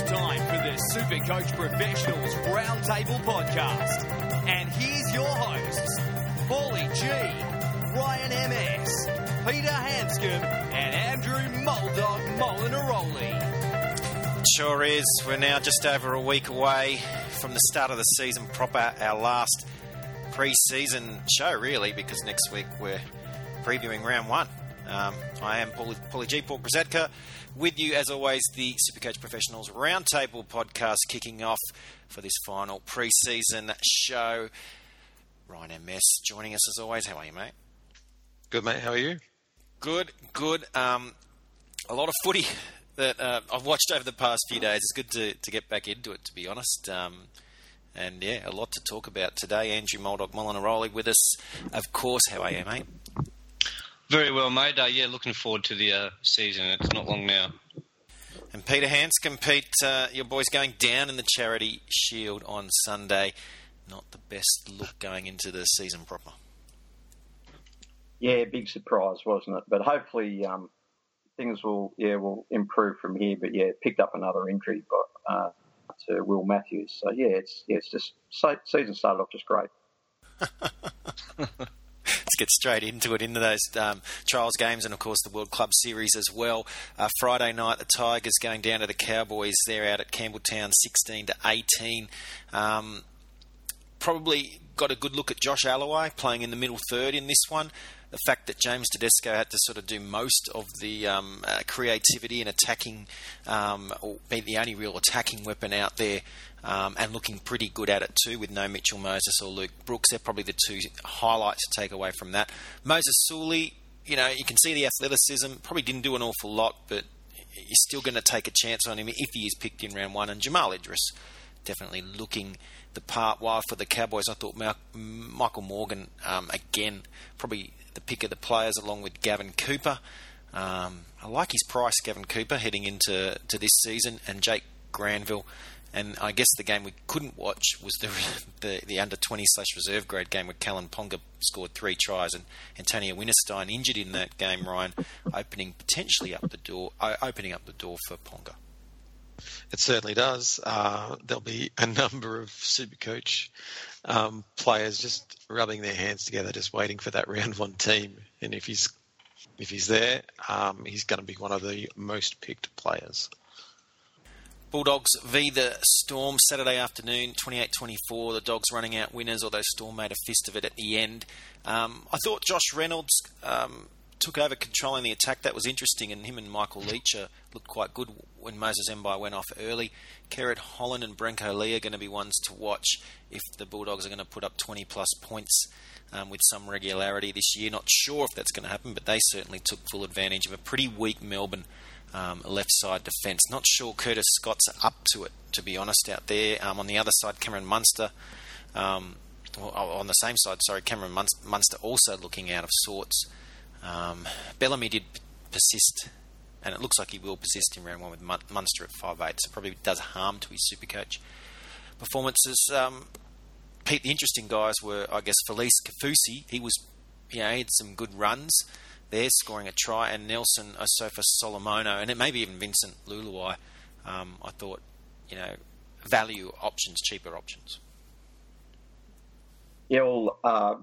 It's time for the Supercoach Professionals Roundtable Podcast. And here's your hosts, Paulie G, Ryan MS, Peter Hanscom, and Andrew Muldog Molinaroli. Sure is. We're now just over a week away from the start of the season proper, our last pre season show, really, because next week we're previewing round one. Um, I am Paulie, Paulie G. Paul Krasatka. With you, as always, the Supercoach Professionals Roundtable podcast kicking off for this final pre-season show. Ryan MS joining us as always. How are you, mate? Good, mate. How are you? Good, good. Um, a lot of footy that uh, I've watched over the past few days. It's good to, to get back into it, to be honest. Um, and yeah, a lot to talk about today. Andrew Moldog Molinaroli with us, of course. How are you, mate? Very well, mate. Uh, yeah, looking forward to the uh, season. It's not long now. And Peter Hanscom, Pete, uh, your boys going down in the Charity Shield on Sunday. Not the best look going into the season proper. Yeah, big surprise, wasn't it? But hopefully um, things will yeah will improve from here. But yeah, picked up another injury, but uh, to Will Matthews. So yeah, it's yeah, it's just season started off just great. Let's get straight into it, into those um, trials games, and of course the World Club Series as well. Uh, Friday night, the Tigers going down to the Cowboys. They're out at Campbelltown, sixteen to eighteen. Um, probably got a good look at Josh Aloiai playing in the middle third in this one. The fact that James Tedesco had to sort of do most of the um, uh, creativity and attacking, um, or be the only real attacking weapon out there, um, and looking pretty good at it too, with no Mitchell Moses or Luke Brooks. They're probably the two highlights to take away from that. Moses Suli, you know, you can see the athleticism. Probably didn't do an awful lot, but you're still going to take a chance on him if he is picked in round one. And Jamal Idris, definitely looking the part. While for the Cowboys, I thought Michael Morgan um, again probably the pick of the players along with Gavin Cooper. Um, I like his price, Gavin Cooper, heading into to this season, and Jake Granville. And I guess the game we couldn't watch was the the, the under 20 slash reserve grade game where Kalyn Ponga scored three tries and Antonio Winterstein injured in that game. Ryan opening potentially up the door, opening up the door for Ponga. It certainly does. Uh, there'll be a number of Supercoach um, players just rubbing their hands together, just waiting for that round one team. And if he's if he's there, um, he's going to be one of the most picked players. Bulldogs v the Storm Saturday afternoon, 28-24. The Dogs running out winners, although Storm made a fist of it at the end. Um, I thought Josh Reynolds um, took over controlling the attack. That was interesting, and him and Michael Lichaa looked quite good when Moses Mbye went off early. Kerrod Holland and Brenko Lee are going to be ones to watch if the Bulldogs are going to put up 20 plus points um, with some regularity this year. Not sure if that's going to happen, but they certainly took full advantage of a pretty weak Melbourne um, left side defence. Not sure Curtis Scott's up to it, to be honest, out there. Um, on the other side, Cameron Munster. Um, well, on the same side, sorry, Cameron Munster also looking out of sorts. Um, Bellamy did persist, and it looks like he will persist in round one with Munster at five eight. so probably does harm to his Supercoach performances. Um, Pete, the interesting guys were, I guess, Felise Kaufusi. He was, you know, he had some good runs there, scoring a try, and Nelson Asofa Solomona, and it maybe even Vincent Leuluai. Um, I thought, you know, value options, cheaper options. Yeah, well, uh,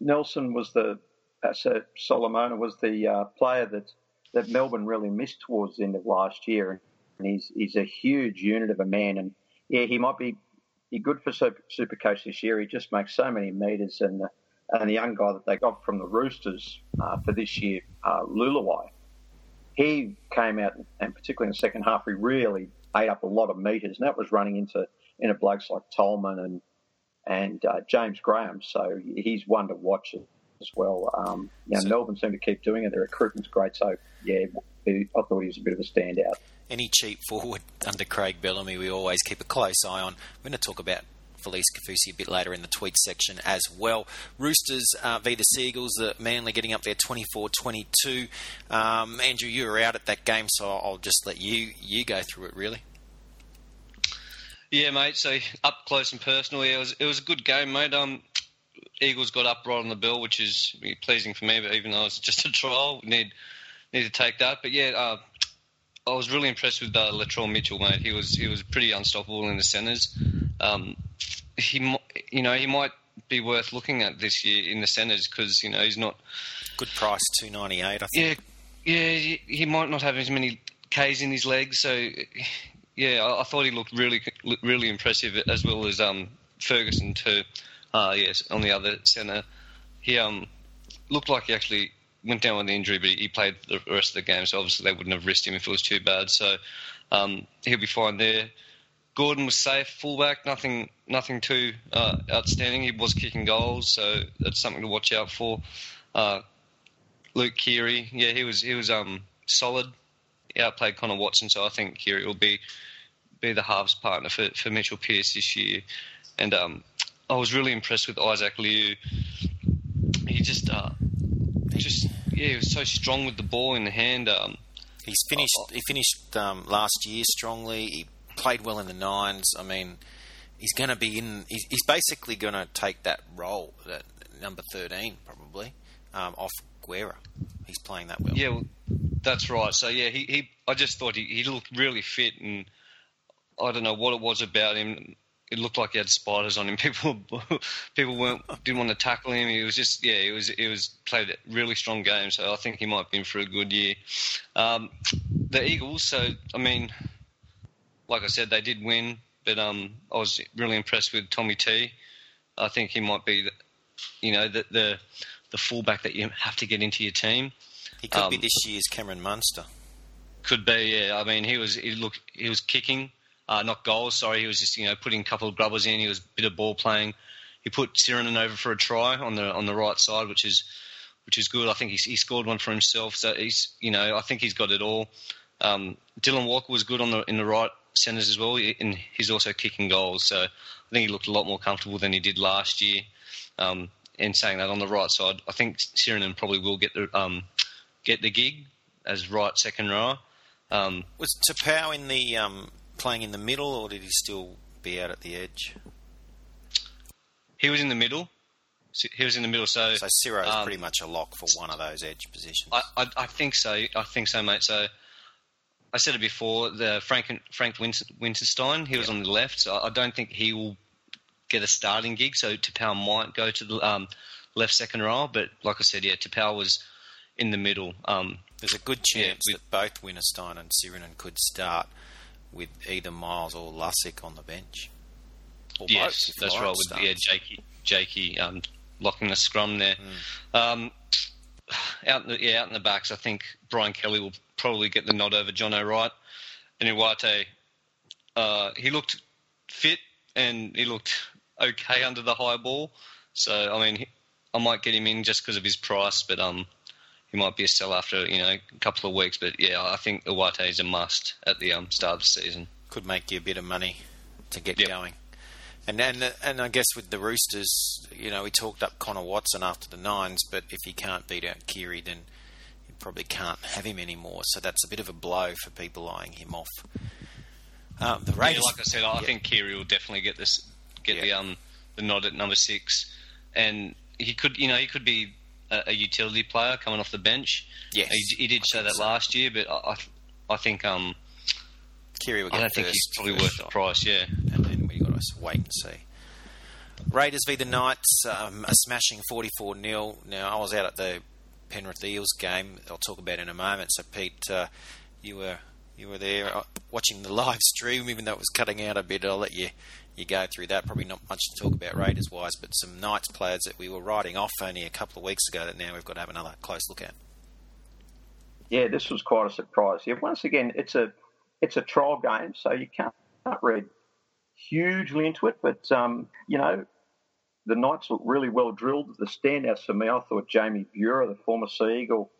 Nelson was the uh, so Solomona was the uh, player that that Melbourne really missed towards the end of last year, and he's he's a huge unit of a man, and yeah, he might be, be good for Super, Supercoach this year. He just makes so many meters, and the, and the young guy that they got from the Roosters uh, for this year, uh, Leuluai, he came out and particularly in the second half, he really ate up a lot of meters, and that was running into into blokes like Tolman and and uh, James Graham. So he's one to watch as well. Um, you know, so, Melbourne seem to keep doing it. Their recruitment's great. So yeah, I thought he was a bit of a standout. Any cheap forward under Craig Bellamy, we always keep a close eye on. We're going to talk about Felise Kaufusi a bit later in the tweet section as well. Roosters uh, v the Sea Eagles, the Manly getting up there 24-22. Um, Andrew, you were out at that game, so I'll just let you you go through it. Really. Yeah, mate. So up close and personal, yeah, it was it was a good game, mate. Um, Eagles got up right on the bill, which is pleasing for me. But even though it's just a trial, we need need to take that. But yeah, uh, I was really impressed with uh, Latrell Mitchell, mate. He was he was pretty unstoppable in the centres. Um, he, you know, he might be worth looking at this year in the centres because you know he's not good price, two ninety eight. I think. Yeah, yeah, he, might not have as many K's in his legs, so yeah, I, I, thought he looked really really impressive as well as um, Ferguson too. Uh, yes, on the other centre, he um, looked like he actually went down with the injury, but he played the rest of the game, so obviously they wouldn't have risked him if it was too bad. So um, he'll be fine there. Gordon was safe, fullback, nothing, nothing too uh, outstanding. He was kicking goals, so that's something to watch out for. Uh, Luke Keary, yeah, he was he was um, solid. He outplayed Connor Watson, so I think Keary will be be the halves partner for, for Mitchell Pearce this year. And um, I was really impressed with Isaac Liu. He just uh, just yeah, he was so strong with the ball in the hand. Um, He's finished. Uh, he finished um, last year strongly. He played well in the nines. I mean, he's going to be in. He's, he's basically going to take that role, that number thirteen, probably um, off Guerra. He's playing that well. Yeah, well, that's right. So yeah, he, he I just thought he, he looked really fit, and I don't know what it was about him it looked like he had spiders on him. People people weren't didn't want to tackle him. He was just yeah, he was he was played a really strong game. So I think he might be in for a good year. Um, the Eagles. So I mean, like I said, they did win, but um, I was really impressed with Tommy T. I think he might be, the, you know, the, the the fullback that you have to get into your team. He could um, be this year's Cameron Munster. Could be, yeah. I mean, he was he looked he was kicking uh, not goals. Sorry, he was just you know putting a couple of grubbers in. He was a bit of ball playing. He put Sironen over for a try on the on the right side, which is which is good. I think he's, he scored one for himself. So he's you know I think he's got it all. Um, Dylan Walker was good on the in the right centres as well, and he's also kicking goals. So I think he looked a lot more comfortable than he did last year. Um, and saying that on the right side, I think Sironen probably will get the um, get the gig as right second row. Um, was Taupau in the um, playing in the middle, or did he still be out at the edge? He was in the middle. He was in the middle, so so Ciro is um, pretty much a lock for one of those edge positions. I, I, I, think so. I think so, mate. So I said it before. The Frank Frank Winterstein, he was on the left. So I don't think he will get a starting gig. So Taupau might go to the um, left second row, but like I said, yeah, Taupau was in the middle. Um, There's a good chance yeah, with, that both Winterstein and Sironen could start with either Miles or Lussick on the bench. Or yes, both, that's right. With yeah, Jakey, Jakey um, locking the scrum there. Mm. Um, out in the, yeah, out in the backs, I think Brian Kelly will probably get the nod over Jonathan Wright. And Uate, uh, he looked fit and he looked okay under the high ball. So I mean, I might get him in just because of his price, but um, he might be a sell after you know a couple of weeks. But yeah, I think Uate is a must at the um, start of the season. Could make you a bit of money to get yep. going. And, and and I guess with the Roosters, you know, we talked up Connor Watson after the Nines, but if he can't beat out Keary, then you probably can't have him anymore. So that's a bit of a blow for people eyeing him off. Um, the Raiders, yeah, like I said, I think Keary will definitely get this, get the um the nod at number six, and he could, you know, he could be a, a utility player coming off the bench. Yes, he, he did show that so. last year, but I, I think um, Keary will get I don't think he's probably worth the price. Yeah, and then we got to wait and see. Raiders v the Knights, um, a smashing 44 0. Now, I was out at the Penrith Eels game. I'll talk about in a moment. So, Pete, uh, you were you were there uh, watching the live stream, even though it was cutting out a bit. I'll let you you go through that. Probably not much to talk about Raiders wise, but some Knights players that we were writing off only a couple of weeks ago that now we've got to have another close look at. Yeah, this was quite a surprise. Yeah, once again, it's a it's a trial game, so you can't, can't read hugely into it. But um, you know, the Knights look really well drilled. The standouts for me, I thought Jamie Buhrer, the former Sea Eagle,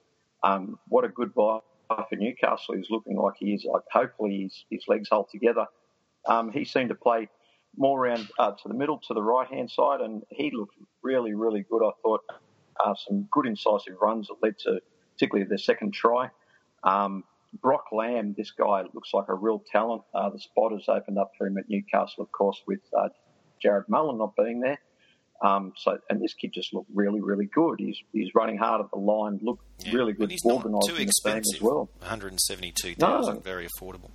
um, what a good buy for Newcastle. He's looking like he is. Like hopefully his his legs hold together. Um, he seemed to play more around uh, to the middle, to the right hand side, and he looked really, really good. I thought uh, some good incisive runs that led to particularly the second try. Um, Brock Lamb, this guy looks like a real talent. Uh, the spot has opened up for him at Newcastle, of course, with uh, Jarrod Mullen not being there. Um, so, and this kid just looked really, really good. He's he's running hard at the line, looked Yeah. really good, organised in the team as well. 172,000, No. very affordable.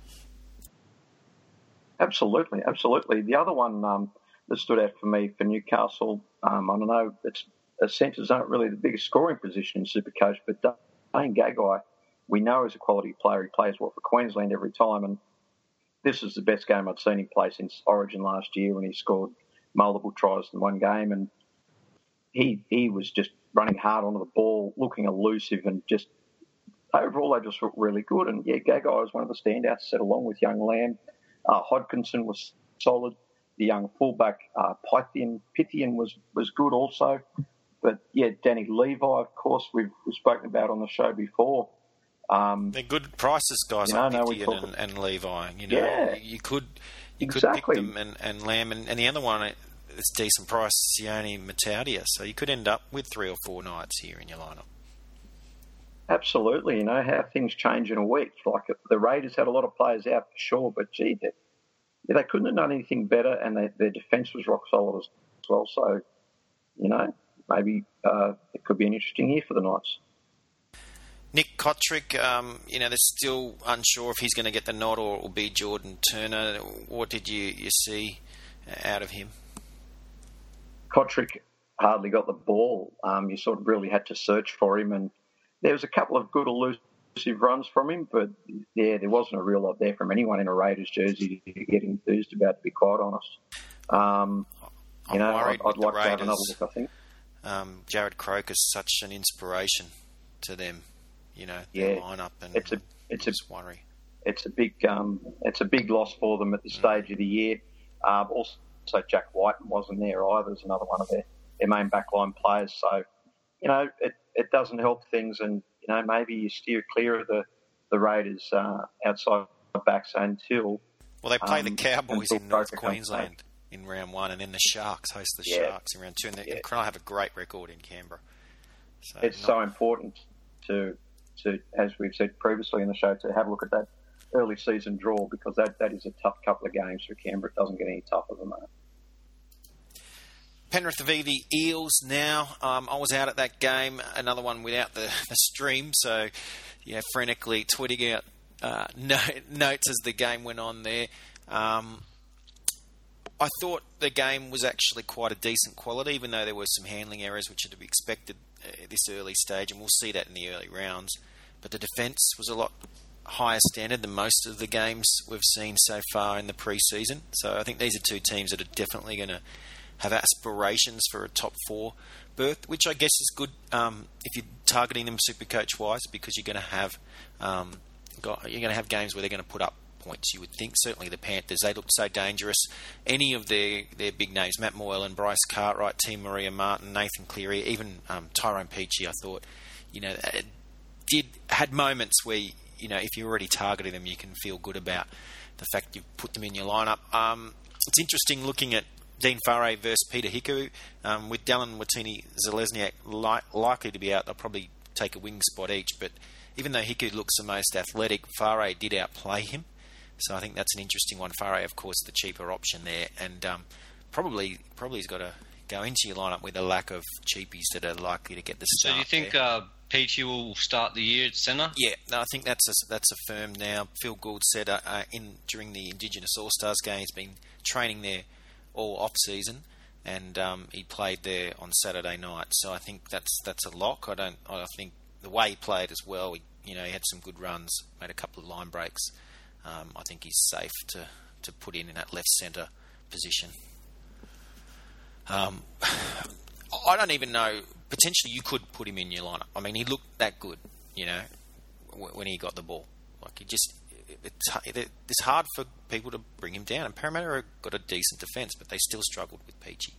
Absolutely, absolutely. The other one um, that stood out for me for Newcastle, um, I don't know, it's the centres aren't really the biggest scoring position in Supercoach, but Dane Gagai, we know is a quality player. He plays well for Queensland every time, and this is the best game I've seen him play since Origin last year when he scored multiple tries in one game, and he he was just running hard onto the ball, looking elusive, and just overall they just looked really good. And yeah, Gagai was one of the standouts, set along with young Lamb. Uh, Hodkinson was solid. The young fullback uh, Pythian Pythian was was good also. But yeah, Danny Levi, of course, we've, we've spoken about on the show before. Um, They're good prices, guys You know, like Pythian and, and Levi. You know, Yeah. you could you Exactly. could pick them and, and Lamb and, and the other one it's decent price, Sione Mata'utia. So you could end up with three or four Knights here in your lineup. Absolutely, you know how things change in a week. Like the Raiders had a lot of players out for sure, but gee, they, yeah, they couldn't have done anything better, and they, their defence was rock solid as well. So, you know, maybe uh, it could be an interesting year for the Knights. Nick Cotric, um, you know, they're still unsure if he's going to get the nod or it will be Jordan Turner. What did you, you see out of him? Cotric hardly got the ball. Um, you sort of really had to search for him, and there was a couple of good elusive runs from him, but yeah, there wasn't a real lot there from anyone in a Raiders jersey to get enthused about. To be quite honest, um, I'm you know, worried I'd, I'd like to have another look. I think. Um, Jared Croak is such an inspiration to them. You know, their Yeah. lineup and It's a it's a worry. it's a big um, it's a big loss for them at this stage of the year. Um, also, Jack White wasn't there either. As another one of their, their main backline players. So, you know, it, it doesn't help things, and you know maybe you steer clear of the the Raiders uh, outside backs until Well, they play the Um, Cowboys in North Queensland in round one, and then the Sharks host the Yeah. Sharks in round two, and they Yeah. Cronulla have a great record in Canberra. So it's not- so important to to as we've said previously in the show to have a look at that early season draw because that, that is a tough couple of games for Canberra. It doesn't get any tougher than that. Penrith v the Eels now. Um, I was out at that game, another one without the, the stream, so yeah, frantically tweeting out uh, no, notes as the game went on there. Um, I thought the game was actually quite a decent quality, even though there were some handling errors which are to be expected at this early stage, and we'll see that in the early rounds. But the defence was a lot higher standard than most of the games we've seen so far in the pre-season. So I think these are two teams that are definitely going to have aspirations for a top four berth, which I guess is good um, if you're targeting them super coach wise because you're going to have um, got, you're going to have games where they're going to put up points. You would think certainly the Panthers they looked so dangerous. Any of their their big names, Matt Moylan, Bryce Cartwright, Te Maire Martin, Nathan Cleary, even um, Tyrone Peachey, I thought you know uh, did had moments where you know if you're already targeting them, you can feel good about the fact you've put them in your lineup. Um, it's interesting looking at Dean Whare versus Peter Hiku. Um, with Dallin Watene Zelezniak li- likely to be out, they'll probably take a wing spot each. But even though Hiku looks the most athletic, Whare did outplay him. So I think that's an interesting one. Whare, of course, the cheaper option there, and um, probably probably has got to go into your lineup with a lack of cheapies that are likely to get the start. So do you think uh, Peachey will start the year at centre? Yeah, no, I think that's a, that's affirmed now. Phil Gould said uh, uh, in during the Indigenous All Stars game, he's been training there all off season, and um, he played there on Saturday night. So I think that's that's a lock. I don't. I think the way he played as well. He, you know, he had some good runs, made a couple of line breaks. Um, I think he's safe to to put in in that left centre position. Um, I don't even know. Potentially, you could put him in your lineup. I mean, he looked that good, you know, when he got the ball. Like he just, it's, it's hard for people to bring him down. And Parramatta have got a decent defence, but they still struggled with Peachey.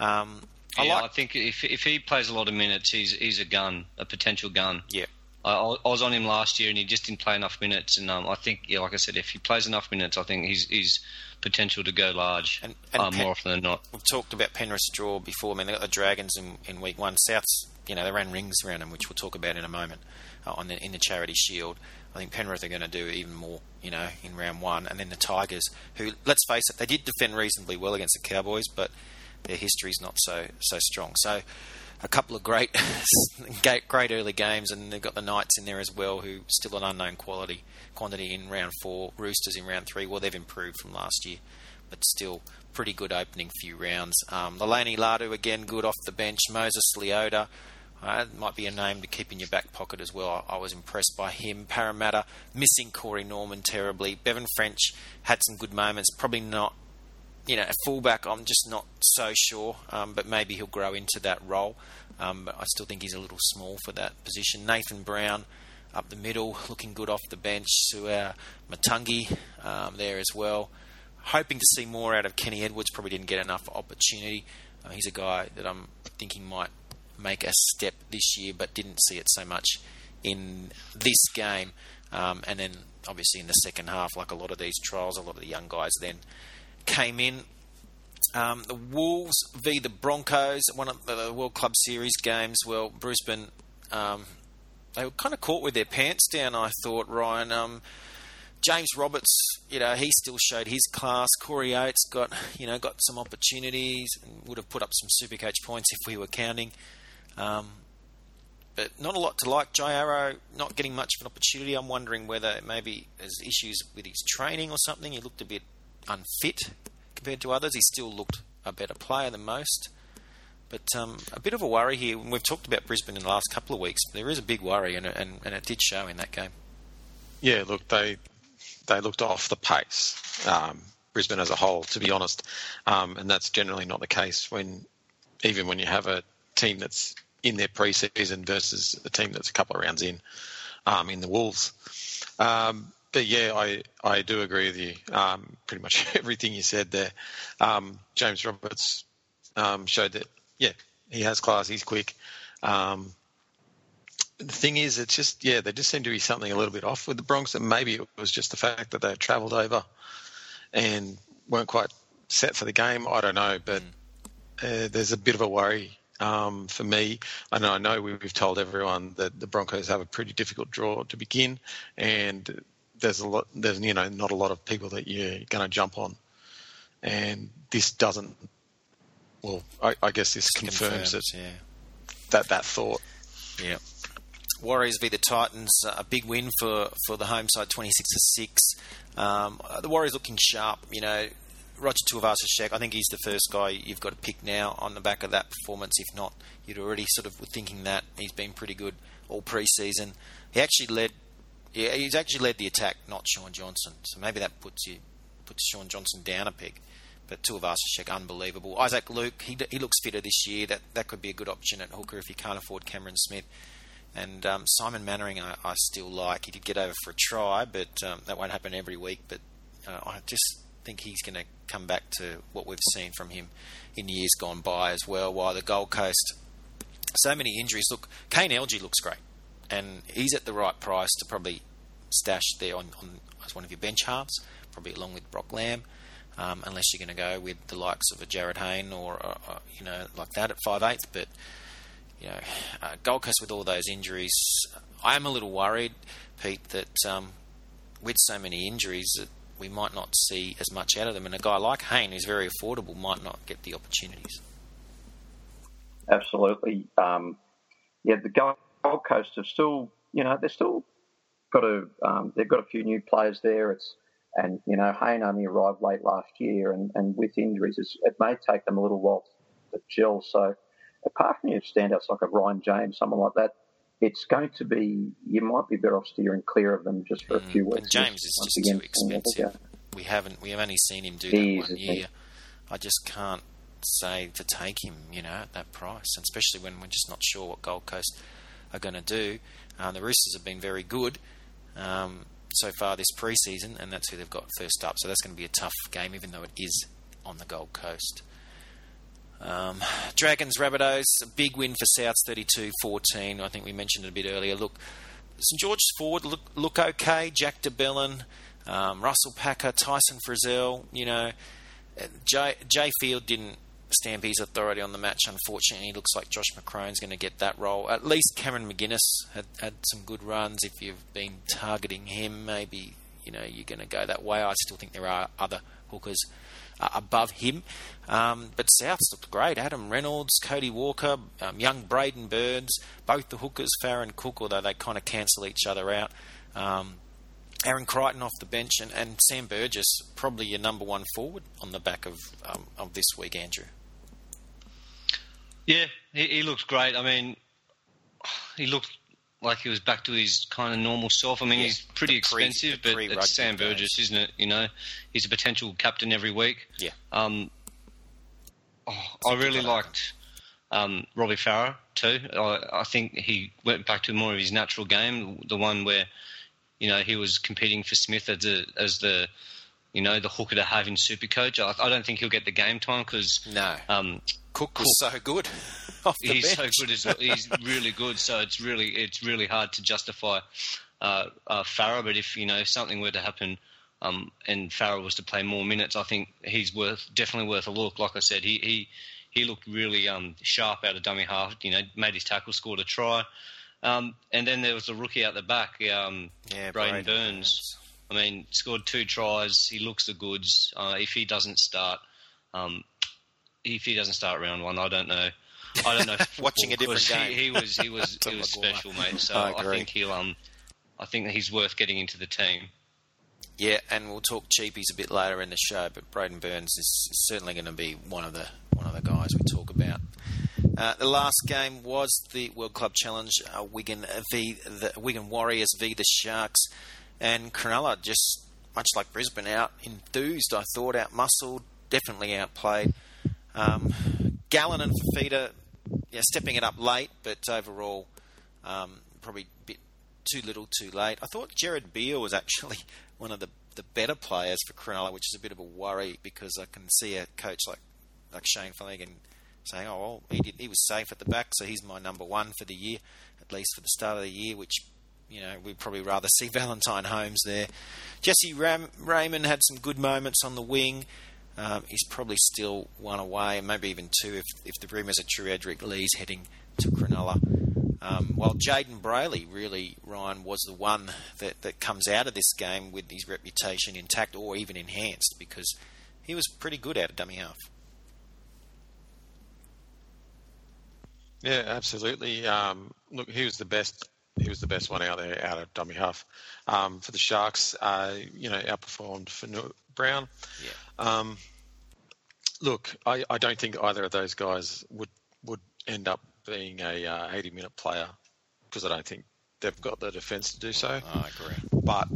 Um, I yeah, like, I think if if he plays a lot of minutes, he's he's a gun, a potential gun. yeah, I, I was on him last year, and he just didn't play enough minutes. And um, I think, yeah, like I said, if he plays enough minutes, I think he's he's potential to go large And- and uh, Pe- more often than not. we've talked about Penrith's draw before. I mean, they got the Dragons in, in week one. Souths, you know, they ran rings around them, which we'll talk about in a moment uh, on the, in the Charity Shield. I think Penrith are going to do even more, you know, in round one. And then the Tigers, who, let's face it, they did defend reasonably well against the Cowboys, but their history is not so so strong. So a couple of great great early games, and they've got the Knights in there as well, who still an unknown quality quantity in round four. Roosters in round three. Well, they've improved from last year, but still pretty good opening few rounds. Um, Leilani Latu again good off the bench. Moses Leota. Uh, might be a name to keep in your back pocket as well. I, I was impressed by him. Parramatta missing Corey Norman terribly. Bevan French had some good moments. Probably not, you know, a fullback. I'm just not so sure, um, but maybe he'll grow into that role. Um, but I still think he's a little small for that position. Nathan Brown up the middle, looking good off the bench. Suaia Matagi um, there as well. Hoping to see more out of Kenny Edwards. Probably didn't get enough opportunity. Uh, he's a guy that I'm thinking might make a step this year, but didn't see it so much in this game. Um, and then obviously in the second half, like a lot of these trials, a lot of the young guys then came in. Um, the Wolves v the Broncos, one of the World Club Series games. Well, Brisbane, um, they were kind of caught with their pants down. I thought Ryan. Um, James Roberts, you know, he still showed his class. Corey Oates got, you know, got some opportunities and would have put up some super coach points if we were counting. Um, but not a lot to like. Jai Arrow not getting much of an opportunity. I'm wondering whether maybe there's issues with his training or something. He looked a bit unfit compared to others. He still looked a better player than most. But um, a bit of a worry here. We've talked about Brisbane in the last couple of weeks. There is a big worry, and, and, and it did show in that game. Yeah, look, they they looked off the pace, um, Brisbane as a whole, to be honest. Um, and that's generally not the case when, even when you have a team that's in their pre-season versus a team that's a couple of rounds in, um, in the Wolves. Um, but yeah, I, I do agree with you. Um, pretty much everything you said there. Um, James Roberts um, showed that, yeah, he has class. He's quick. Um, the thing is, it's just yeah, there just seemed to be something a little bit off with the Bronx, and maybe it was just the fact that they travelled over and weren't quite set for the game. I don't know, but uh, there's a bit of a worry um, for me. I know, I know we've told everyone that the Broncos have a pretty difficult draw to begin, and there's a lot, there's you know not a lot of people that you're going to jump on, and this doesn't. Well, I, I guess this confirms, confirms it, yeah. that that thought. Yeah. Warriors v the Titans, uh, a big win for, for the home side, 26 to 6. Um, the Warriors looking sharp, you know. Roger Tuivasa-Sheck, I think he's the first guy you've got to pick now on the back of that performance. If not, you'd already sort of were thinking that he's been pretty good all pre-season. He actually led, yeah, he's actually led the attack, not Shaun Johnson. So maybe that puts you puts Shaun Johnson down a peg. But Tuivasa-Sheck, unbelievable. Isaac Luke, he, he looks fitter this year. That that could be a good option at hooker if you can't afford Cameron Smith. And um, Simon Mannering, I, I, still like. He did get over for a try, but um, that won't happen every week. But uh, I just think he's going to come back to what we've seen from him in years gone by as well. While the Gold Coast, so many injuries. Look, Kane Elgey looks great, and he's at the right price to probably stash there on, on as one of your bench halves, probably along with Brock Lamb. Um, unless you're going to go with the likes of a Jarryd Hayne or, uh, uh, you know like that at five eighth, but you know, uh, Gold Coast with all those injuries, I am a little worried, Pete, that um, with so many injuries, that we might not see as much out of them. And a guy like Hayne, who's very affordable, might not get the opportunities. Absolutely. Um, yeah, the Gold Coast have still, you know, they're still got a, um, they've got a few new players there. It's and you know, Hayne only arrived late last year, and, and with injuries, it may take them a little while to gel. So apart from your standouts like a Ryan James, someone like that, it's going to be you might be better off steering clear of them just for a mm, few weeks. And James is just again, too expensive. We haven't we have only seen him do he that one year. I just can't say to take him, you know, at that price, and especially when we're just not sure what Gold Coast are going to do. Uh, the Roosters have been very good um, so far this preseason, and that's who they've got first up. So that's going to be a tough game, even though it is on the Gold Coast. Um, Dragons, Rabbitohs, a big win for Souths 32 14. I think we mentioned it a bit earlier. Look, St George's forward look, look okay. Jack de Belin, um, Russell Packer, Tyson Frizell. You know, Jay, Jay Field didn't stamp his authority on the match. Unfortunately, it looks like Josh McCrone's going to get that role. At least Cameron McGuinness had, had some good runs. If you've been targeting him, maybe you know you're going to go that way. I still think there are other hookers uh, above him. Um, but South's looked great. Adam Reynolds, Cody Walker, um, young Braidon Burns, both the hookers, Farron Cook, although they kind of cancel each other out. Um, Aaron Crichton off the bench, and, and, Sam Burgess, probably your number one forward on the back of um, of this week, Andrew. Yeah, he, he looks great. I mean, he looked like he was back to his kind of normal self. I mean, yeah, he's pretty expensive, but it's Sam Burgess, isn't it? You know, he's a potential captain every week. Yeah. Um, oh, I really liked um, Robbie Farah too. I, I, think he went back to more of his natural game, the one where you know he was competing for Smith as, a, as the you know the hooker to have in Supercoach. I, I don't think he'll get the game time because no. Um, Cook was Cook, so good. he's bench. so good as well. He's really good. So it's really it's really hard to justify uh, uh, Farah. But if you know something were to happen um, and Farah was to play more minutes, I think he's worth definitely worth a look. Like I said, he he, he looked really um, sharp out of dummy half. You know, made his tackle, scored a try. Um, and then there was the rookie out the back, um, yeah, Braidon Burns. Burns. I mean, scored two tries. He looks the goods. Uh, if he doesn't start, um, if he doesn't start round one, I don't know. I don't know. Watching a different game, he, he was he was he was special, mate. So I, I, think he'll um, I think he's worth getting into the team. Yeah, and we'll talk cheapies a bit later in the show, but Braidon Burns is certainly going to be one of the one of the guys we talk about. Uh, the last game was the World Club Challenge, uh, Wigan v the Wigan Warriors v the Sharks, and Cronulla just much like Brisbane out enthused. I thought out muscled, definitely outplayed. Um, Gallen and Fifita, yeah, stepping it up late, but overall, um, probably a bit too little, too late. I thought Jared Beale was actually one of the the better players for Cronulla, which is a bit of a worry because I can see a coach like like Shane Flanagan saying, "Oh, well, he did, he was safe at the back, so he's my number one for the year, at least for the start of the year." Which you know we'd probably rather see Valentine Holmes there. Jesse Ram- Ramien had some good moments on the wing. Um, he's probably still one away, maybe even two if, if the rumours are true. Edrick Lee's heading to Cronulla. Um, while Jayden Brailey really, Ryan, was the one that, that comes out of this game with his reputation intact or even enhanced because he was pretty good at of dummy half. Yeah, absolutely. Um, look, he was the best. He was the best one out there out of dummy half. Um, for the Sharks, uh, you know, outperformed for Brown. Yeah. Um, look, I, I, don't think either of those guys would would end up being a uh, 80 minute player because I don't think they've got the defence to do so. I agree. But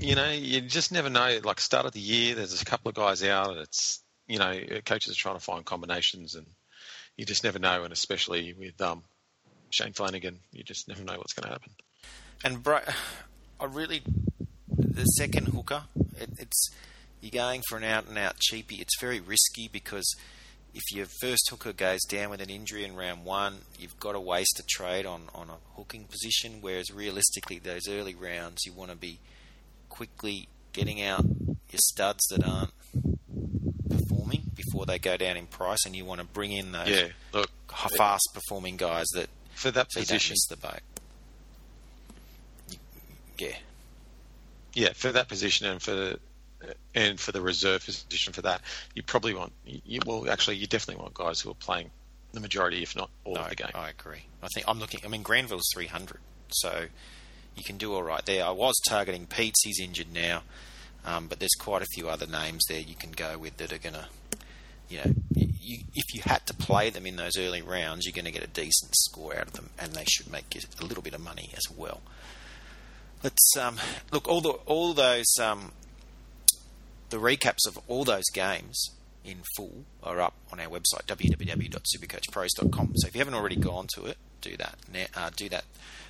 you know, you just never know. Like start of the year, there's a couple of guys out. And it's you know, coaches are trying to find combinations, and you just never know. And especially with um, Shane Flanagan, you just never know what's going to happen. And bro, I really the second hooker, it, it's you're going for an out and out cheapie. It's very risky because if your first hooker goes down with an injury in round one, you've got to waste a trade on, on a hooking position. Whereas realistically, those early rounds, you want to be quickly getting out your studs that aren't performing before they go down in price, and you want to bring in those yeah, look, fast performing guys that for that position miss the boat. Yeah, yeah, for that position and for and for the reserve position for that, you probably want you well actually you definitely want guys who are playing the majority, if not all no, of the game. I agree. I think I'm looking. I mean, Granville's 300, so you can do all right there. I was targeting Pete's. He's injured now, um, but there's quite a few other names there you can go with that are going to, you know, you, if you had to play them in those early rounds, you're going to get a decent score out of them, and they should make you a little bit of money as well. Let's um, look all the all those um, the recaps of all those games in full are up on our website www.supercoachpros.com. So if you haven't already gone to it, do that. Uh, do that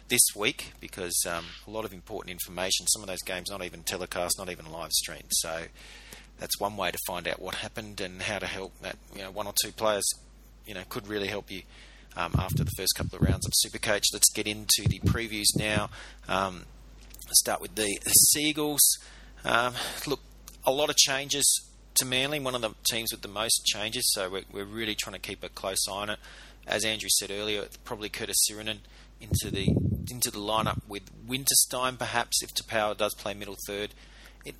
this week because um, a lot of important information. Some of those games not even telecast, not even live streamed. So that's one way to find out what happened and how to help. That you know one or two players you know could really help you. Um, after the first couple of rounds of Supercoach, let's get into the previews now. Um, start with the, Sea Eagles. Um, look, a lot of changes to Manly, one of the teams with the most changes, so we're, we're really trying to keep a close eye on it. As Andrew said earlier, probably Curtis Sironen into the into the lineup with Winterstein, perhaps if Taupau does play middle third, it,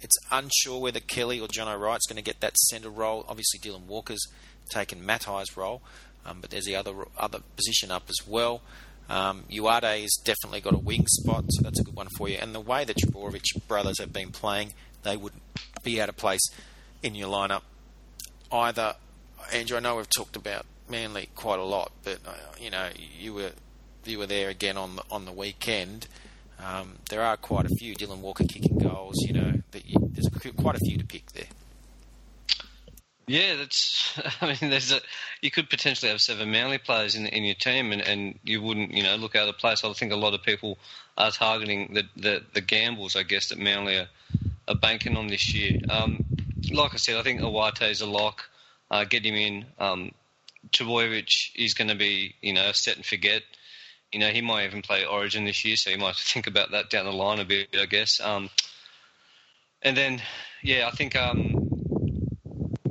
it's unsure whether Kelly or Jonathan Wright's going to get that centre role. Obviously, Dylan Walker's taken Matai's role, um, but there's the other other position up as well. Um, has definitely got a wing spot, so that's a good one for you. And the way the Trbojevic brothers have been playing, they would be out of place in your lineup. Either, Andrew, I know we've talked about Manly quite a lot, but uh, you know you were you were there again on the, on the weekend. Um, there are quite a few Dylan Walker kicking goals. You know, you, there's quite a few to pick there. Yeah, that's. I mean, there's a. You could potentially have seven Manly players in in your team, and, and you wouldn't, you know, look out of place. I think a lot of people are targeting the the, the gambles, I guess, that Manly are, are banking on this year. Um, like I said, I think Uate is a lock. Uh, get him in. Um, Trbojevic is going to be, you know, set and forget. You know, he might even play Origin this year, so you might think about that down the line a bit, I guess. Um, and then, yeah, I think um,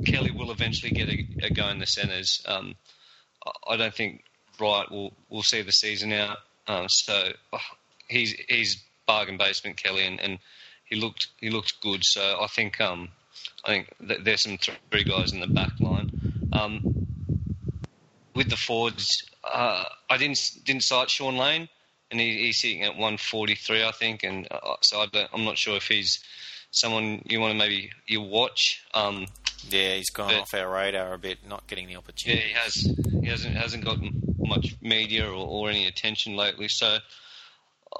Kelly will eventually get a, a go in the centres. Um, I don't think Wright will will see the season out. Um, so oh, he's he's bargain basement Kelly, and, and he looked he looked good. So I think um, I think there's some three guys in the back line. Um, with the forwards, uh, I didn't didn't sight Shaun Lane, and he, he's sitting at 143, I think, and uh, so I am not sure if he's someone you want to maybe you watch. Um, yeah, he's gone but, off our radar a bit, not getting the opportunity. Yeah, he has. He hasn't hasn't gotten much media or, or any attention lately, so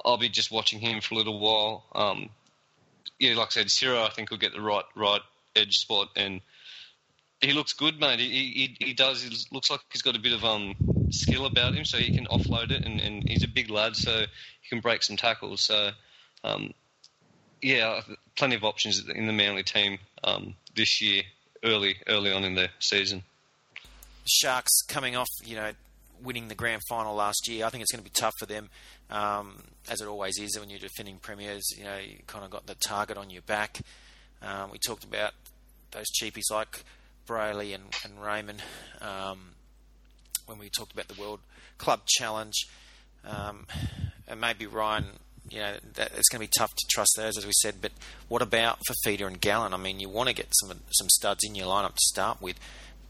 I'll be just watching him for a little while. Um, yeah, like I said, Ciro, I think will get the right right edge spot, and he looks good, mate. He he, he does. He looks like he's got a bit of um skill about him, so he can offload it, and, and he's a big lad, so he can break some tackles. So, um, yeah, plenty of options in the Manly team um, this year, early early on in the season. Sharks coming off, you know, winning the grand final last year. I think it's going to be tough for them, um, as it always is when you're defending premiers. You know, you kind of got the target on your back. Um, we talked about those cheapies like Brailey and, and Ramien um, when we talked about the World Club Challenge. Um, and maybe Ryan, you know, that, it's going to be tough to trust those, as we said. But what about Fifita and Gallen? I mean, you want to get some some studs in your lineup to start with,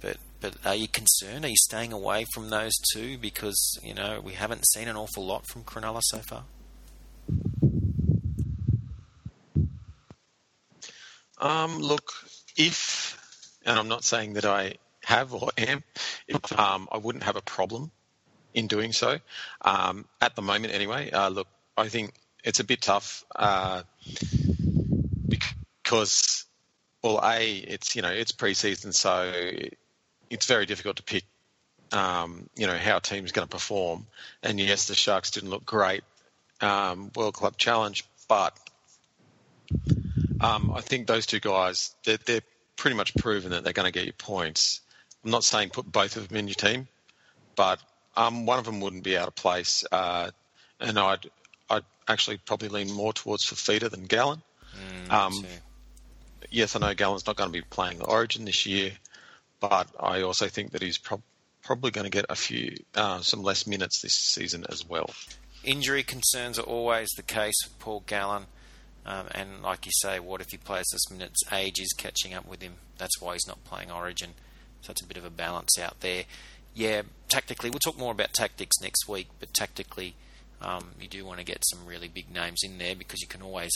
but but are you concerned? Are you staying away from those two because you know we haven't seen an awful lot from Cronulla so far? Um, look, if and I'm not saying that I have or am, if, um, I wouldn't have a problem in doing so. Um, at the moment, anyway, uh, look, I think it's a bit tough uh, because, well, a it's you know it's preseason, so it's very difficult to pick. Um, you know how a team's going to perform, and yes, the Sharks didn't look great um, World Club Challenge, but um, I think those two guys they're, they're pretty much proven that they're going to get you points. I'm not saying put both of them in your team, but um, one of them wouldn't be out of place, uh, and I'd I'd actually probably lean more towards Fifita than Gallen. Mm, um, yes, I know Gallen's not going to be playing the Origin this year, but I also think that he's prob- probably going to get a few uh, some less minutes this season as well. Injury concerns are always the case with Paul Gallen. Um, and like you say, what if he plays this minutes? Age is catching up with him. That's why he's not playing Origin. So it's a bit of a balance out there. Yeah, tactically, we'll talk more about tactics next week, but tactically, um, you do want to get some really big names in there because you can always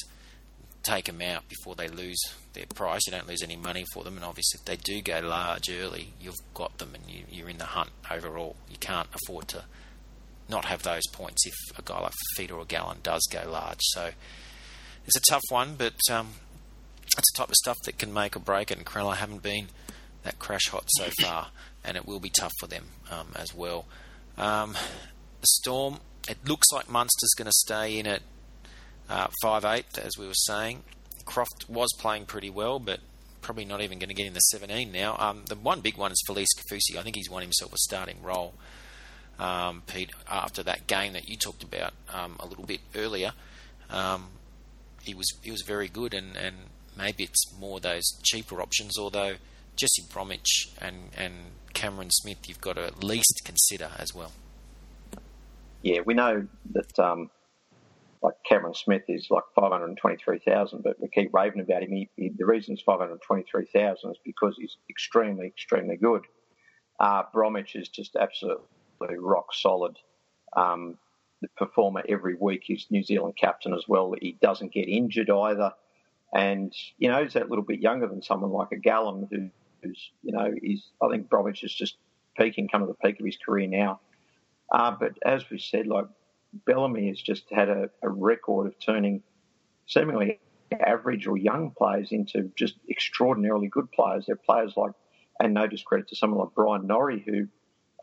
take them out before they lose their price. You don't lose any money for them, and obviously, if they do go large early, you've got them and you, are in the hunt overall. You can't afford to not have those points if a guy like Feeder or Gallen does go large. So it's a tough one, but um, it's the type of stuff that can make or break it. And Cronulla haven't been that crash hot so far, and it will be tough for them um, as well. Um, the Storm, it looks like Munster's going to stay in at uh, five uh, as we were saying. Croft was playing pretty well, but probably not even going to get in the 17 now. Um, the one big one is Felise Kaufusi. I think he's won himself a starting role, um, Pete, after that game that you talked about um, a little bit earlier. Um, he was he was very good, and, and maybe it's more those cheaper options. Although Jesse Bromwich and and Cameron Smith, you've got to at least consider as well. Yeah, we know that um, like Cameron Smith is like 523,000, but we keep raving about him. He, he, the reason it's 523,000 is because he's extremely, extremely good. Uh, Bromwich is just absolutely rock solid. Um, performer every week. He's New Zealand captain as well. He doesn't get injured either. And, you know, he's that little bit younger than someone like a Gallen who, who's, you know, he's, I think Bromwich is just peaking, come to the peak of his career now. Uh, but as we said, like Bellamy has just had a, a record of turning seemingly average or young players into just extraordinarily good players. They're players like, and no discredit to someone like Brian Norrie, who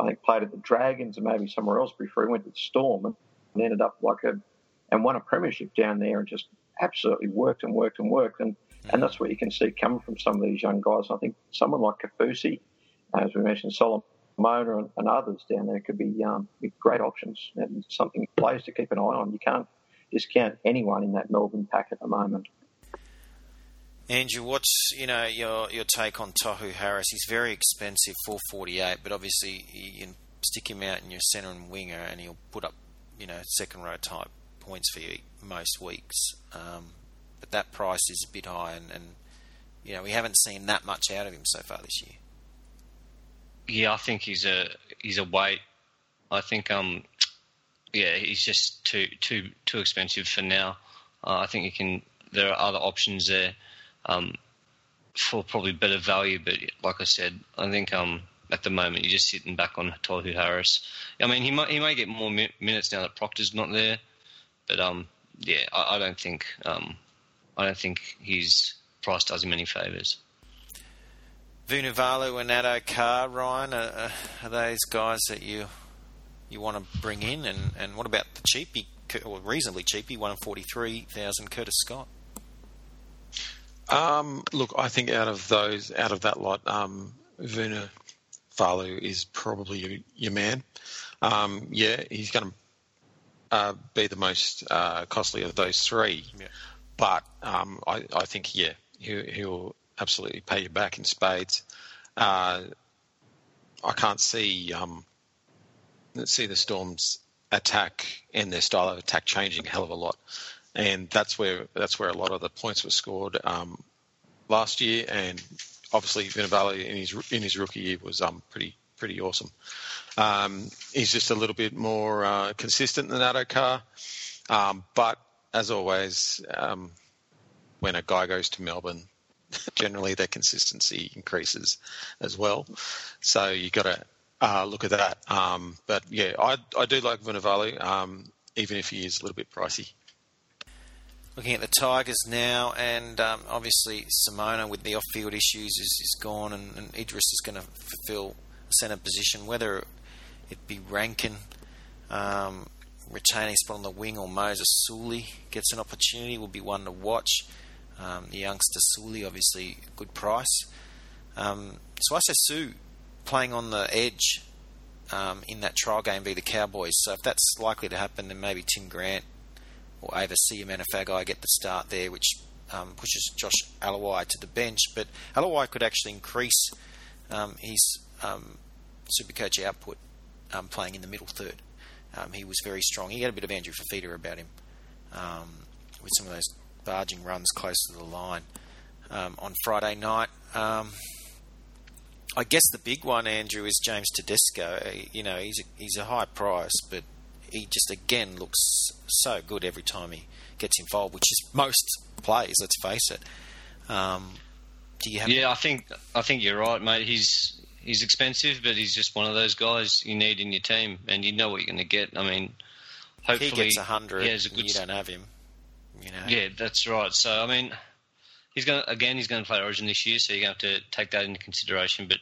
I think played at the Dragons and maybe somewhere else before he went to the Storm and ended up like a, and won a premiership down there and just absolutely worked and worked and worked. And, and that's what you can see coming from some of these young guys. I think someone like Kaufusi, as we mentioned, Solomon Mona and, others down there could be, um, be great options and something players to keep an eye on. You can't discount anyone in that Melbourne pack at the moment. Andrew, what's you know your your take on Tohu Harris? He's very expensive, four forty eight, but obviously you can stick him out in your centre and winger, and he'll put up you know second row type points for you most weeks. Um, but that price is a bit high, and, and you know we haven't seen that much out of him so far this year. Yeah, I think he's a he's a weight. I think um, yeah, he's just too too too expensive for now. Uh, I think you can. There are other options there um, for probably better value, but like I said, I think um, at the moment you're just sitting back on Tohu Harris. I mean, he might he may get more mi- minutes now that Proctor's not there, but um, yeah, I, I don't think um, I don't think his price does him any favours. Vunivalu and Addo-Carr, Ryan, are, are, those guys that you you want to bring in? And, and what about the cheapie, or reasonably cheapie, one forty three thousand, Curtis Scott? Um, look, I think out of those, out of that lot, um, Vuna Falu is probably your, your man. Um, yeah, he's going to uh, be the most uh, costly of those three. Yeah. But um, I, I, think, yeah, he, he'll absolutely pay you back in spades. Uh, I can't see um, see the Storms attack and their style of attack changing a hell of a lot, and that's where that's where a lot of the points were scored um, last year. And obviously, Vunivalu in his in his rookie year was um, pretty pretty awesome. Um, he's just a little bit more uh, consistent than Addo-Carr, um, but as always, um, when a guy goes to Melbourne, generally their consistency increases as well. So you got to uh, look at that. Um, but yeah, I, I do like Vunivalu, um, even if he is a little bit pricey. Looking at the Tigers now, and um, obviously Simona with the off-field issues is, is gone, and, and Idris is going to fulfil a centre position. Whether it be Rankin um, retaining spot on the wing or Moses Suli gets an opportunity will be one to watch. Um, the youngster Suli, obviously, good price. Um, say Sue playing on the edge um, in that trial game be the Cowboys. So if that's likely to happen, then maybe Tim Grant or Ava Seumanufagai get the start there, which um, pushes Josh Aloiai to the bench. But Aloiai could actually increase um, his um, Supercoach output um, playing in the middle third. Um, he was very strong. He had a bit of Andrew Fifita about him um, with some of those barging runs close to the line on Friday night. I guess the big one, Andrew, is James Tedesco. You know, he's a, he's a high price, but he just again looks so good every time he gets involved, which is most plays. Let's face it. Um, do you have? Yeah, I think I think you're right, mate. He's he's expensive, but he's just one of those guys you need in your team, and you know what you're going to get. I mean, hopefully he gets a hundred. Yeah, you don't have him. You know. Yeah, that's right. So I mean, he's going to, again. He's going to play Origin this year, so you're going to have to take that into consideration. But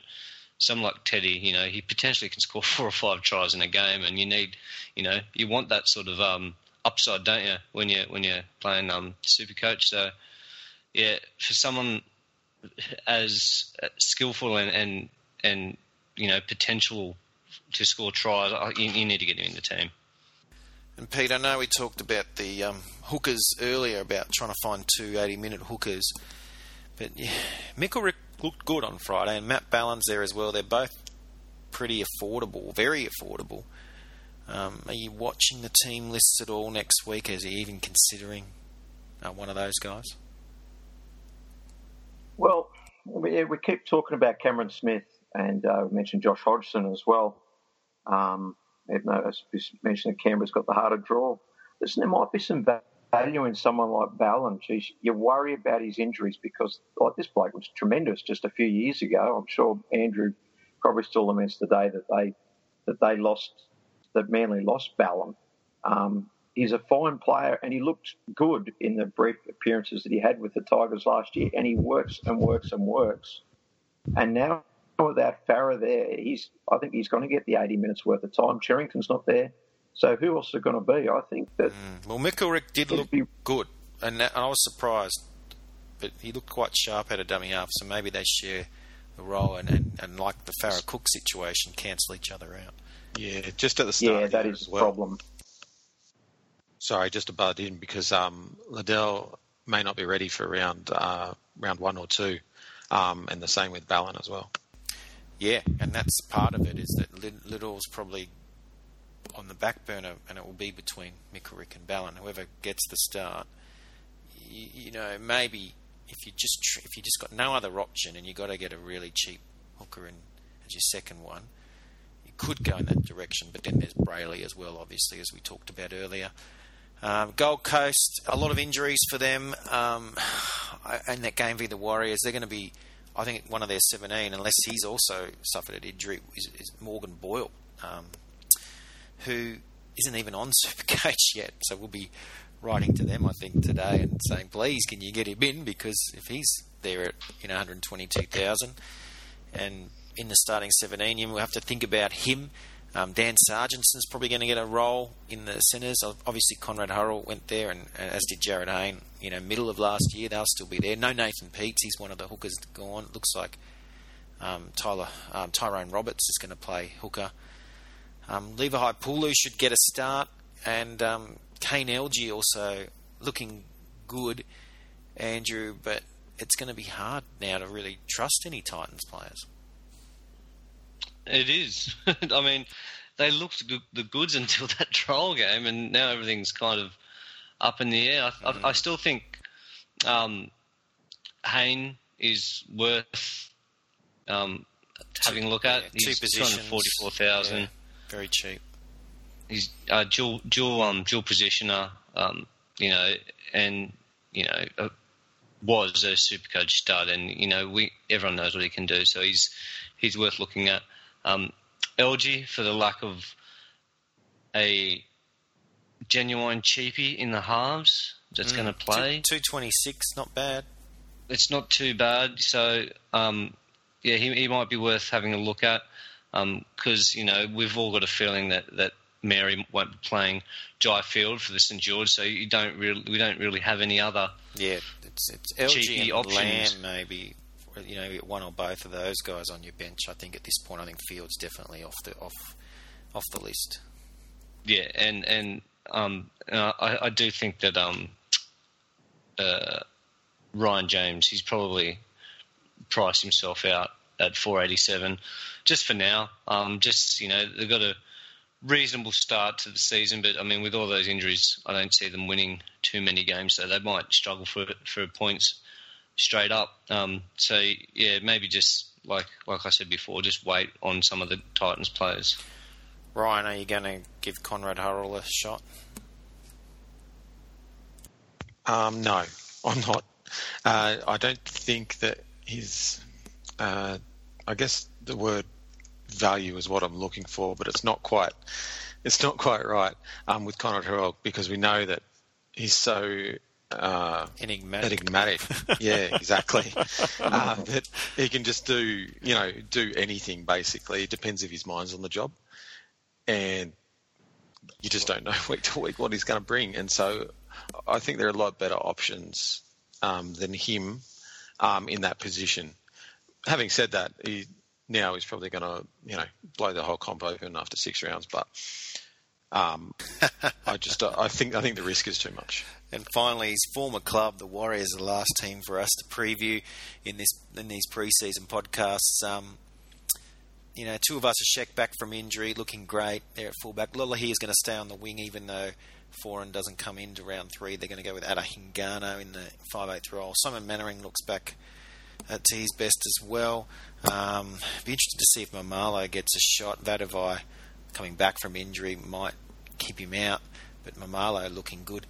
someone like Teddy, you know, he potentially can score four or five tries in a game, and you need, you know, you want that sort of um, upside, don't you, when you when you're playing um, Super Coach? So, yeah, for someone as skillful and and, and you know potential to score tries, you, you, need to get him in the team. And Pete, I know we talked about the um, hookers earlier about trying to find two 80-minute hookers, but yeah, Mikkel looked good on Friday, and Matt Ballin's there as well. They're both pretty affordable, very affordable. Um, are you watching the team lists at all next week? Is he even considering uh, one of those guys? Well, we, we keep talking about Cameron Smith, and uh, we mentioned Josh Hodgson as well. Um, even though, as we mentioned, Canberra's got the harder draw. Listen, there might be some value in someone like Ballin. Geez, you worry about his injuries because like this bloke was tremendous just a few years ago. I'm sure Andrew probably still laments the day that they that they lost that Manly lost Ballin. Um, he's a fine player and he looked good in the brief appearances that he had with the Tigers last year. And he works and works and works. And now without Farah there, he's I think he's going to get the 80 minutes worth of time. Cherrington's not there. So who else is going to be? I think that. Mm. Well, Mikulik did look be, good, and, that, and, I was surprised, but he looked quite sharp at a dummy half. So maybe they share the role, and, and, and like the Farah Cook situation, cancel each other out. Yeah, just at the start. Yeah, that is the well. problem. Sorry, just to butt in because um, Liddle may not be ready for round uh, round one or two, um, and the same with Ballin as well. Yeah, and that's part of it is that Liddle's probably on the back burner, and it will be between Mikulik and Ballin. Whoever gets the start, you, you know, maybe if you just if you just got no other option and you got to get a really cheap hooker in as your second one, you could go in that direction. But then there's Brailey as well, obviously, as we talked about earlier. Um, Gold Coast, a lot of injuries for them. Um, in that game v the Warriors, they're going to be, I think, one of their 17, unless he's also suffered an injury, is, is Morgan Boyle, um, who isn't even on Supercoach yet. So we'll be writing to them, I think, today and saying, please, can you get him in? Because if he's there at you know 122,000 and in the starting 17, we'll have to think about him. Um, Dan Sarginson's probably going to get a role in the centres. Obviously, Conrad Hurrell went there, and, and, as did Jarryd Hayne. You know, middle of last year, they'll still be there. No Nathan Peats, he's one of the hookers gone. Looks like um, Tyler um, Tyrone Roberts is going to play hooker. Um, Levi Pulu should get a start, and um, Kane Elgey also looking good, Andrew. But it's going to be hard now to really trust any Titans players. It is. I mean, they looked the goods until that trial game, and now everything's kind of up in the air. I, mm. I, I still think um, Hayne is worth um, having a look at. Yeah, He's two positions, forty-four thousand. Yeah, very cheap. He's uh, dual dual um, dual positioner. Um, you know, and you know. Uh, was a super coach stud, and you know we everyone knows what he can do. So he's he's worth looking at. Um, Elgey, for the lack of a genuine cheapie in the halves that's mm, going to play. 226, not bad. It's not too bad. So, um, yeah, he, he might be worth having a look at because, um, you know, we've all got a feeling that, that Mary won't be playing Jai Field for the St George, so you don't really we don't really have any other yeah it's it's Elgey and options. Lamb maybe you know one or both of those guys on your bench. I think at this point, I think Fields definitely off the off off the list. Yeah, and and um, I, I do think that um, uh, Ryan James, he's probably priced himself out at 487 just for now. Um, just you know they've got a reasonable start to the season, but I mean with all those injuries, I don't see them winning too many games, so they might struggle for for points straight up. Um, so yeah, maybe just like like I said before, just wait on some of the Titans players. Ryan, are you going to give Conrad Hurrell a shot? Um, no, I'm not. Uh, I don't think that his. Uh, I guess the word value is what I'm looking for, but it's not quite. It's not quite right um, with Conrad Hurrell because we know that he's so uh, enigmatic. Enigmatic. yeah, exactly. uh, that he can just do, you know, do anything basically. It depends if his mind's on the job, and you just don't know week to week what he's going to bring. And so, I think there are a lot better options um, than him um, in that position. Having said that, he now he's probably going to, you know, blow the whole comp open after six rounds, but. Um, I just I think I think the risk is too much. And finally, his former club, the Warriors, the last team for us to preview in this in these preseason podcasts. Um, you know, Tuivasa-Sheck back from injury, looking great. They're at fullback. Lolohea is going to stay on the wing, even though Foran doesn't come into round three. They're going to go with Ata Hingano in the 5'8 role. Simon Mannering looks back to his best as well. Um, be interested to see if Maumalo gets a shot. Vatuvei coming back from injury might keep him out, but Maumalo looking good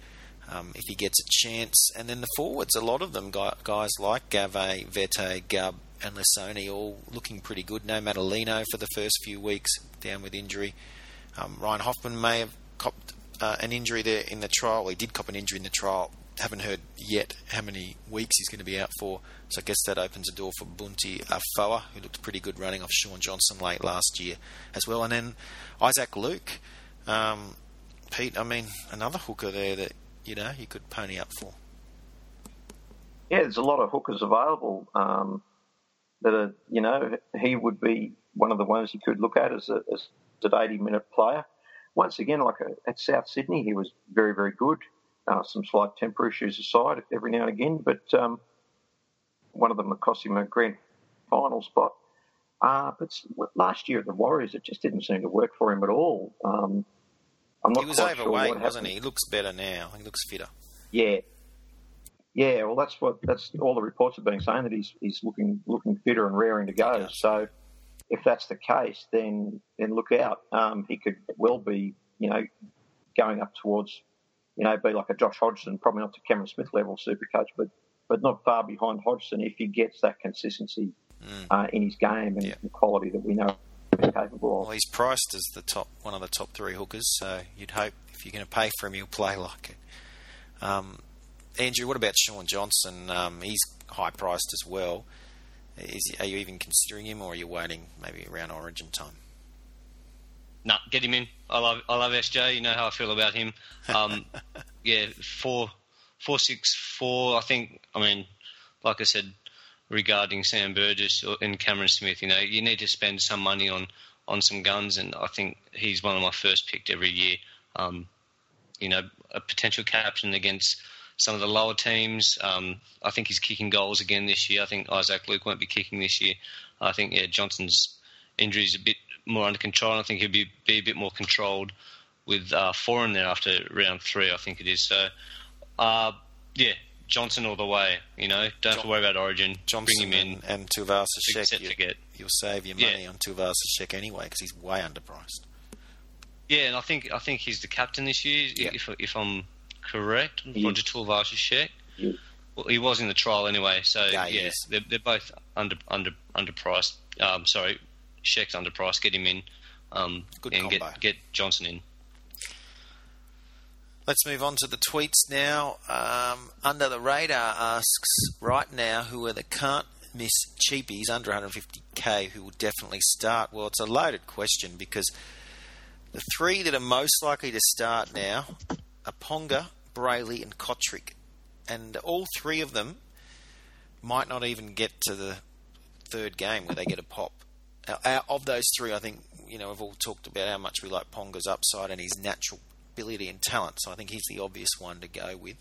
um, if he gets a chance. And then the forwards, a lot of them guys like Gave, Vete, Gubb, and Lisone all looking pretty good. No Madalino for the first few weeks down with injury. Um, Ryan Hoffman may have copped uh, an injury there in the trial. He did cop an injury in the trial. Haven't heard yet how many weeks he's going to be out for. So I guess that opens a door for Bunty Afoa, who looked pretty good running off Shaun Johnson late last year as well. And then Issac Luke. Um, Pete, I mean, another hooker there that, you know, you could pony up for. Yeah, there's a lot of hookers available um, that are, you know, he would be one of the ones you could look at as, a, as an 80 minute player once again, like a, at South Sydney, he was very, very good. Uh, some slight temper issues aside, every now and again, but um, one of them cost him a grand final spot. Uh, but last year at the Warriors, it just didn't seem to work for him at all. Um, I'm not he was overweight, sure wasn't he? He looks better now. He looks fitter. Yeah, yeah. Well, that's what that's all the reports have been saying that he's he's looking looking fitter and raring to go. So if that's the case, then then look out. Um, he could well be, you know, going up towards, you know, be like a Josh Hodgson, probably not to Cameron Smith level super coach, but but not far behind Hodgson if he gets that consistency mm. uh, in his game and yeah. the quality that we know he's capable of. Well, he's priced as the top one of the top three hookers, so you'd hope if you're going to pay for him, he'll play like it. Um, Andrew, what about Shaun Johnson? Um, he's high priced as well. Is, are you even considering him, or are you waiting maybe around Origin time? No, nah, get him in. I love I love SJ. You know how I feel about him. Um, yeah, four four six four. I think. I mean, like I said regarding Sam Burgess and Cameron Smith, you know, you need to spend some money on on some guns, and I think he's one of my first picked every year. Um, you know, a potential captain against some of the lower teams. Um, I think he's kicking goals again this year. I think Issac Luke won't be kicking this year. I think yeah, Johnson's injury is a bit more under control. I think he'll be be a bit more controlled with uh, Foran there after round three. I think it is. So uh, yeah, Johnson all the way. You know, don't John, have to worry about Origin. Johnson Bring him in and, and Tuivasa-Sheck. You, you'll save your money yeah. on Tuivasa-Sheck anyway because he's way underpriced. Yeah, and I think I think he's the captain this year. Yeah. If if I'm correct? He Roger Tuivasa-Sheck. Well, he was in the trial anyway, so yeah, yeah they're, they're, both under under underpriced. Um, sorry, Sheck's underpriced. Get him in, um, Good and combo. get get Johnson in. Let's move on to the tweets now. Um, under the radar asks right now who are the can't miss cheapies under 150k who will definitely start. Well, it's a loaded question because the three that are most likely to start now are Ponga, Brailey, and Cotric. And all three of them might not even get to the third game where they get a pop. Now, of those three, I think you know we've all talked about how much we like Ponga's upside and his natural ability and talent. So I think he's the obvious one to go with.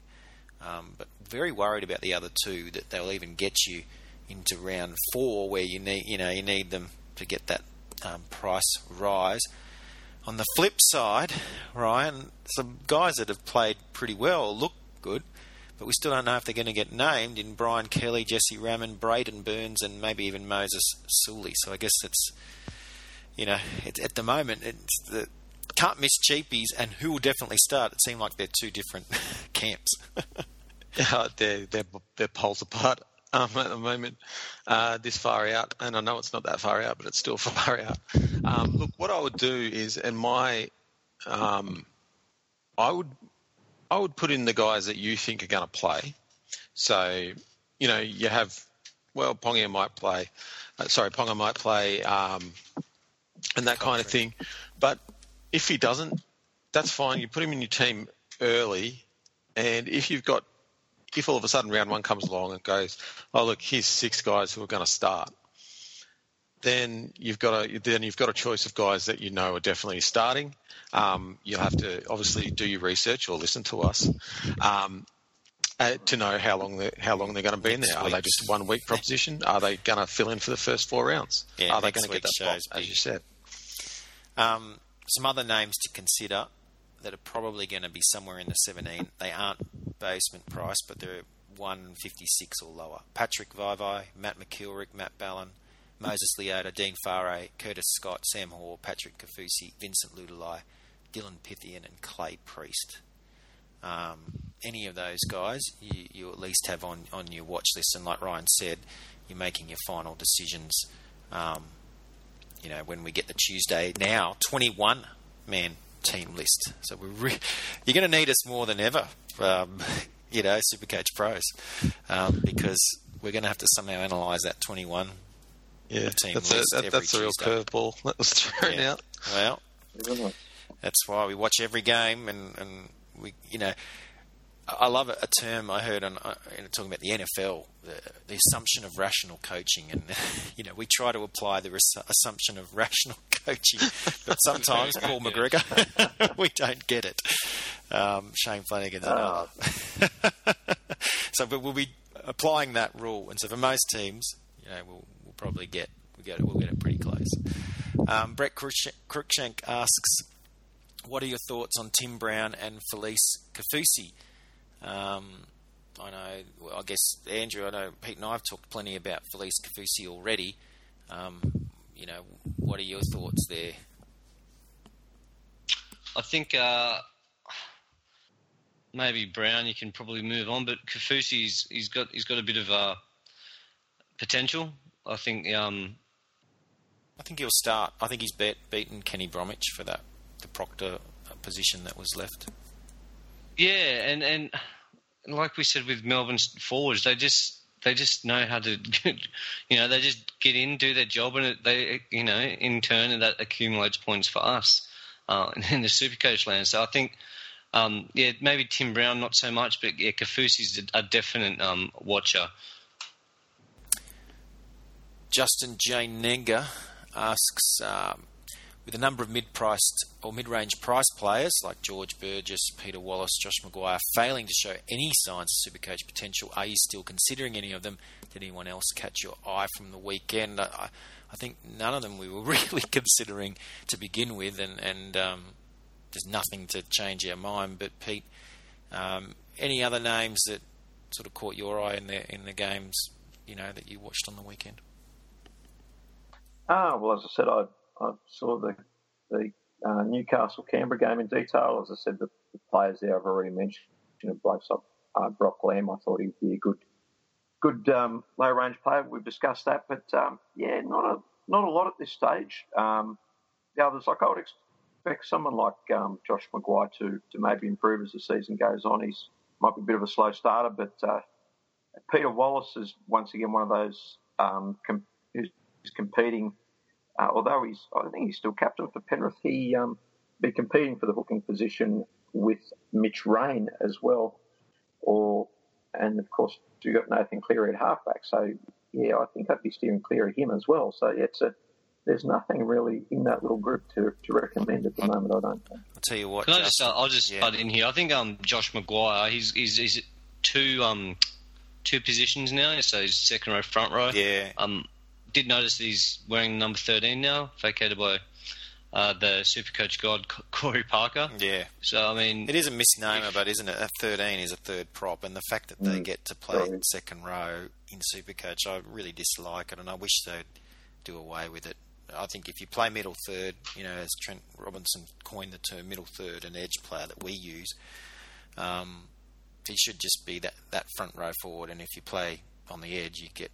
Um, but very worried about the other two that they'll even get you into round four where you need you know you need them to get that um, price rise. On the flip side, Ryan, some guys that have played pretty well look good, but we still don't know if they're going to get named in Brian Kelly, Jesse Ramien, Braidon Burns, and maybe even Moses Suli. So I guess it's, you know, it, at the moment, it's the can't miss cheapies and who will definitely start. It seemed like they're two different camps. yeah, they're, they're, they're poles apart um, at the moment, uh, this far out, and I know it's not that far out, but it's still far out. Um, look, what I would do is, and my, um, I would, I would put in the guys that you think are going to play. So, you know, you have, well, Ponga might play, uh, sorry, Ponga might play, um, and that kind of thing. But if he doesn't, that's fine. You put him in your team early, and if you've got if all of a sudden round one comes along and goes, oh look, here's six guys who are going to start, then you've got a then you've got a choice of guys that you know are definitely starting. Um, you'll have to obviously do your research or listen to us. Um, uh, to know how long they how long they're going to be in there. Are they just one week proposition? Are they going to fill in for the first four rounds? Yeah, Are they going to get that spot, as you said? Um, some other names to consider that are probably going to be somewhere in the 17. They aren't basement price, but they're 156 or lower. Patrick Vivai, Matt McIlwrick, Matt Ballin, Moses Leota, Dean Whare, Curtis Scott, Sam Hoare, Patrick Kaufusi, Vincent Leuluai, Dylan Pythian, and Clay Priest. Um, any of those guys, you, you at least have on, on your watch list. And like Ryan said, you're making your final decisions. Um, you know, when we get the Tuesday now 21 man team list. So we're re- you're going to need us more than ever, um, you know, Supercoach Pros, um, because we're going to have to somehow analyse that 21. Yeah, team that's a, list that, every that's a real Tuesday. curveball that was thrown Yeah. out. Well, that's why we watch every game, and, and we, you know, I I love a, a term I heard on uh, talking about the NFL, the, the assumption of rational coaching, and you know we try to apply the res- assumption of rational coaching, but sometimes Paul McGregor, we don't get it. Um, Shane Flanagan's another. so, but we'll be applying that rule, and so for most teams, you know, we'll, we'll probably get we get it, we'll get it pretty close. Um, Brett Cruikshank asks, "What are your thoughts on Tim Brown and Felise Kaufusi?" Um, I know. Well, I guess Andrew. I know Pete and I have talked plenty about Felise Kaufusi already. Um, you know, what are your thoughts there? I think uh, maybe Brown you can probably move on, but Kaufusi's he's got he's got a bit of uh, potential. I think um, I think he'll start. I think he's bet, beaten Kenny Bromwich for that the Proctor position that was left. yeah, and and like we said with Melbourne's forwards, they just they just know how to, you know, they just get in, do their job, and they, you know, in turn that accumulates points for us uh, in the Supercoach land. So I think, um, yeah, maybe Tim Brown not so much, but yeah, Kaufusi's a, a definite um, watcher. Justin J. Nenga asks, um, with a number of mid-priced or mid-range price players like George Burgess, Peter Wallace, Josh McGuire failing to show any signs of Supercoach potential, are you still considering any of them? Did anyone else catch your eye from the weekend? I, I think none of them we were really considering to begin with, and, and um, there's nothing to change our mind. But Pete, um, any other names that sort of caught your eye in the in the games, you know, that you watched on the weekend? Ah, well, as I said, I, I saw the the uh, Newcastle Canberra game in detail. As I said, the, the players there I've already mentioned. You know, blokes like uh, Brock Lamb, I thought he'd be a good good um, low range player. We've discussed that, but um, yeah, not a not a lot at this stage. Um, the others, like I would expect someone like um, Josh McGuire to to maybe improve as the season goes on. He's might be a bit of a slow starter, but uh, Peter Wallace is once again one of those um, who's who's competing. Uh, although he's, I think he's still captain for Penrith. He um, be competing for the hooking position with Mitch Rein as well, or and of course you've got Nathan Cleary at halfback. So yeah, I think I'd be steering clear of him as well. So yeah, it's a there's nothing really in that little group to, to recommend at the moment. I don't think. I'll tell you what. Can I just uh, I'll just yeah. butt in here. I think um, Josh McGuire. He's he's, he's two um two positions now. So he's second row, front row. Yeah, Um, did notice that he's wearing number thirteen now, vacated by uh, the Supercoach god Corey Parker. yeah. So I mean, It is a misnomer, but isn't it? A 13 is a third prop, and the fact that they Mm, get to play right. second row in Supercoach, I really dislike it, and I wish they'd do away with it. I think if you play middle third, you know, as Trent Robinson coined the term middle third, an edge player that we use, um, he should just be that, that front row forward, and if you play on the edge, you get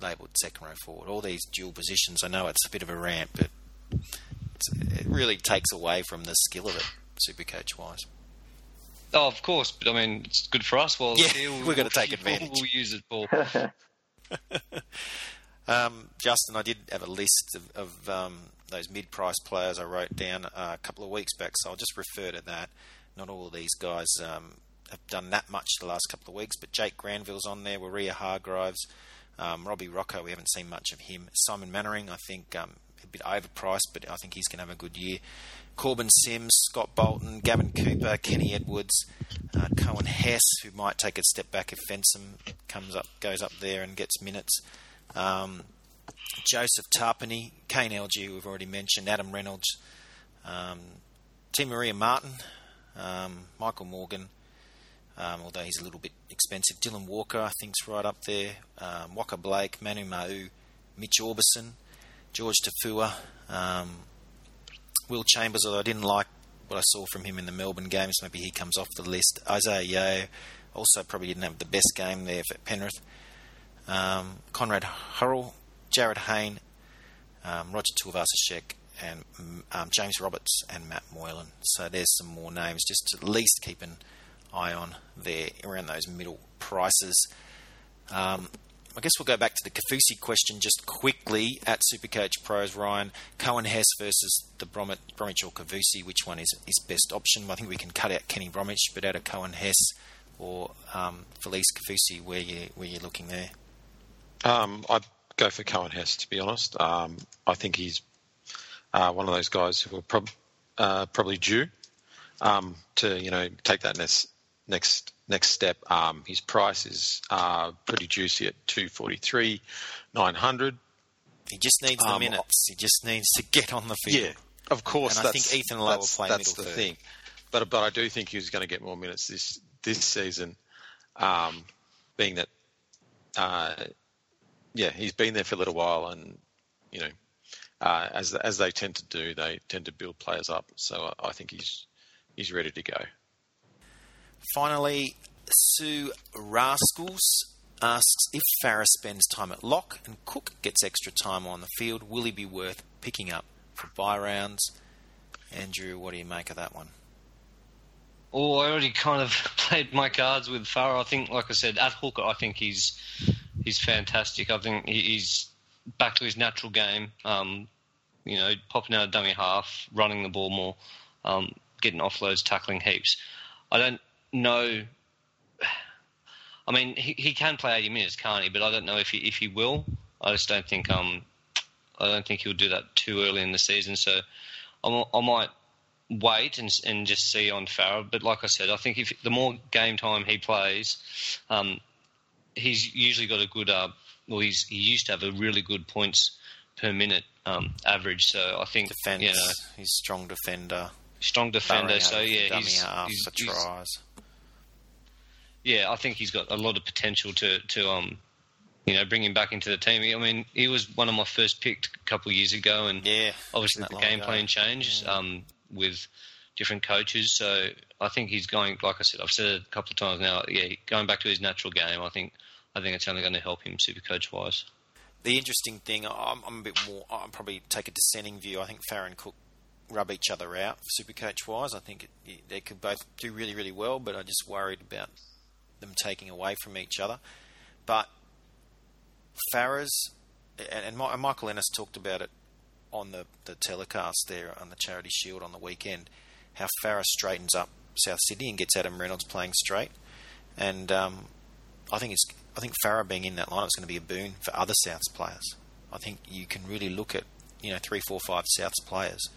labelled second row forward. All these dual positions, I know it's a bit of a rant, but it's, it really takes away from the skill of it, super coach wise. oh, of course, but I mean, it's good for us. Well, Yeah, here we're gonna take advantage. We'll use it, Paul. Um, Justin, I did have a list of, of um, those mid-price players I wrote down uh, a couple of weeks back, so I'll just refer to that. Not all of these guys um, have done that much the last couple of weeks, but Jake Granville's on there, Waria Hargroves, um, Robbie Rochow, we haven't seen much of him. Simon Mannering, I think, um, a bit overpriced, but I think he's going to have a good year. Korbin Sims, Scott Bolton, Gavin Cooper, Kenny Edwards, Uh, Coen Hess, who might take a step back if Fensom comes up, goes up there and gets minutes. Um, Joseph Tapine, Kane Elgey, we've already mentioned. Adam Reynolds, um, Te Maire Martin, um, Michael Morgan, um, although he's a little bit expensive. Dylan Walker, I think, is right up there. Um, Waqa Blake, Manu Ma'u, Mitch Aubusson, George Taufua, um, Will Chambers, although I didn't like what I saw from him in the Melbourne games. Maybe he comes off the list. Isaah Yeo also probably didn't have the best game there for Penrith. Um, Conrad Hurrell, Jarryd Hayne, um, Roger Tuivasa-Sheck, and um, James Roberts and Matt Moylan. So there's some more names just to at least keep an eye on there around those middle prices. Um, I guess we'll go back to the Kaufusi question just quickly at Supercoach Pros. Ryan Coen Hess versus the Bromwich, Bromwich or Kaufusi. Which one is is best option? I think we can cut out Kenny Bromwich, but out of Coen Hess or um, Felise Kaufusi, where you where you looking there? Um, I'd go for Coen Hess to be honest. Um, I think he's uh, one of those guys who are prob- uh, probably due um, to you know take that next next step. Um, his price is uh, pretty juicy at two forty three, nine hundred. He just needs the Um, minutes. He just needs to get on the field. Yeah, of course. And I think Ethan Lowe will play That's middle the third. thing. But but I do think he's going to get more minutes this this season, um, being that, uh, yeah, he's been there for a little while, and you know, uh, as as they tend to do, they tend to build players up. So I, I think he's he's ready to go. Finally, Sue Rascals asks if Farah spends time at lock and Cook gets extra time on the field, will he be worth picking up for buy rounds? Andrew, what do you make of that one? Oh, I already kind of played my cards with Farah. I think, like I said, at hooker, I think he's he's fantastic. I think he's back to his natural game. Um, you know, popping out of dummy half, running the ball more, um, getting offloads, tackling heaps. I don't know. I mean, he, he can play 80 minutes, can't he? But I don't know if he if he will. I just don't think um I don't think he'll do that too early in the season. So I, I might wait and and just see on Farah. But like I said, I think if the more game time he plays, um, he's usually got a good. Uh, well, he's he used to have a really good points per minute um, average. So I think Defence, you know he's strong defender. strong defender. So yeah, dummy he's, half he's- for he's- tries. Yeah, I think he's got a lot of potential to to um, you know, bring him back into the team. I mean, he was one of my first picked a couple of years ago, and Yeah, obviously the game ago. plan changed um, with different coaches. So I think he's going. Like I said, I've said it a couple of times now. Yeah, going back to his natural game. I think. I think it's only going to help him super coach wise. The interesting thing, I'm, I'm a bit more. I'm probably take a dissenting view. I think Farron Cook rub each other out, super coach wise. I think it, they could both do really, really well, but I'm just worried about them taking away from each other. But Farah's and, and, Michael Ennis talked about it on the, the telecast there on the Charity Shield on the weekend. How Farah straightens up South Sydney and gets Adam Reynolds playing straight, and um, I think it's I think Farah being in that lineup is going to be a boon for other Souths players. I think you can really look at you know three, four, five Souths players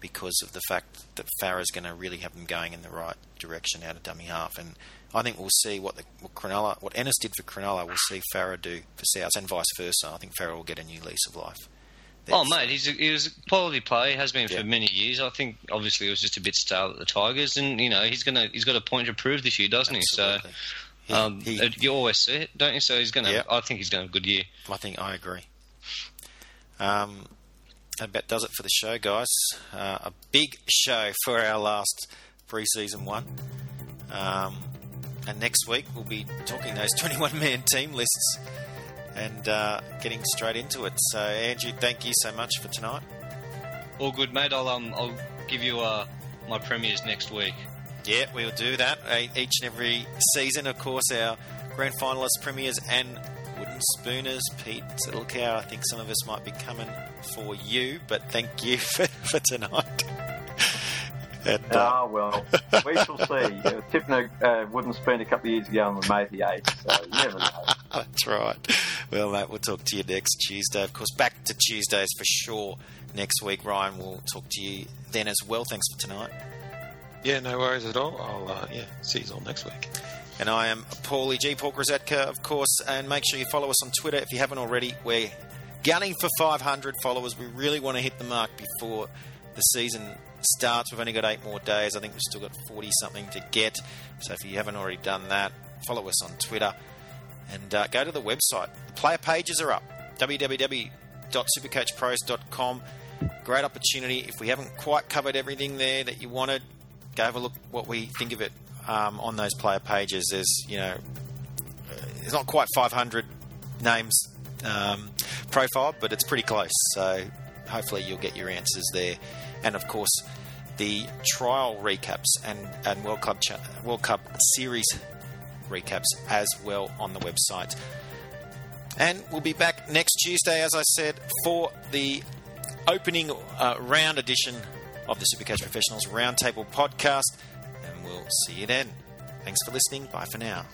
because of the fact that Farah's going to really have them going in the right direction out of dummy half, and I think we'll see what the what Cronulla, what Ennis did for Cronulla, we'll see Farah do for Souths, and vice versa. I think Farah will get a new lease of life. Oh, mate, he's a, he was a quality player. Has been Yeah. for many years. I think obviously it was just a bit stale at the Tigers, and you know he's gonna he's got a point to prove this year, doesn't Absolutely. he? So um, He- uh, you always see it, don't you? So he's gonna. Yeah. I think he's gonna have a good year. I think I agree. Um, that about does it for the show, guys. Uh, a big show for our last pre-season one. Um, and next week we'll be talking those 21-man team lists and uh, getting straight into it. So, Andrew, thank you so much for tonight. All good, mate. I'll um I'll give you uh my premiers next week. Yeah, we'll do that each and every season. Of course, our grand finalists, premiers, and wooden spooners. Pete, how I think some of us might be coming for you, but thank you for, for tonight. And, uh, Ah, well, we shall see. Uh, tipping a uh, wooden spoon a couple of years ago on the May the 8th, so you never know. That's right. Well, mate, we'll talk to you next Tuesday. Of course, back to Tuesdays for sure next week. Ryan we'll talk to you then as well. Thanks for tonight. Yeah, no worries at all. I'll uh, yeah see you all next week. And I am Paulie G. Paul Grisetka, of course. And make sure you follow us on Twitter if you haven't already. We're gunning for 500 followers. We really want to hit the mark before the season starts. We've only got eight more days. I think we've still got 40 something to get. So if you haven't already done that, follow us on Twitter and uh, go to the website. The player pages are up www.supercoachpros.com. Great opportunity. If we haven't quite covered everything there that you wanted, go have a look what we think of it um, on those player pages. There's, you know, it's not quite 500 names um, profiled, but it's pretty close. So hopefully you'll get your answers there. And of course, the trial recaps and, and World Cup cha- World Cup series recaps as well on the website. And we'll be back next Tuesday, as I said, for the opening uh, round edition of the Supercoach Professionals Roundtable podcast. And we'll see you then. Thanks for listening. Bye for now.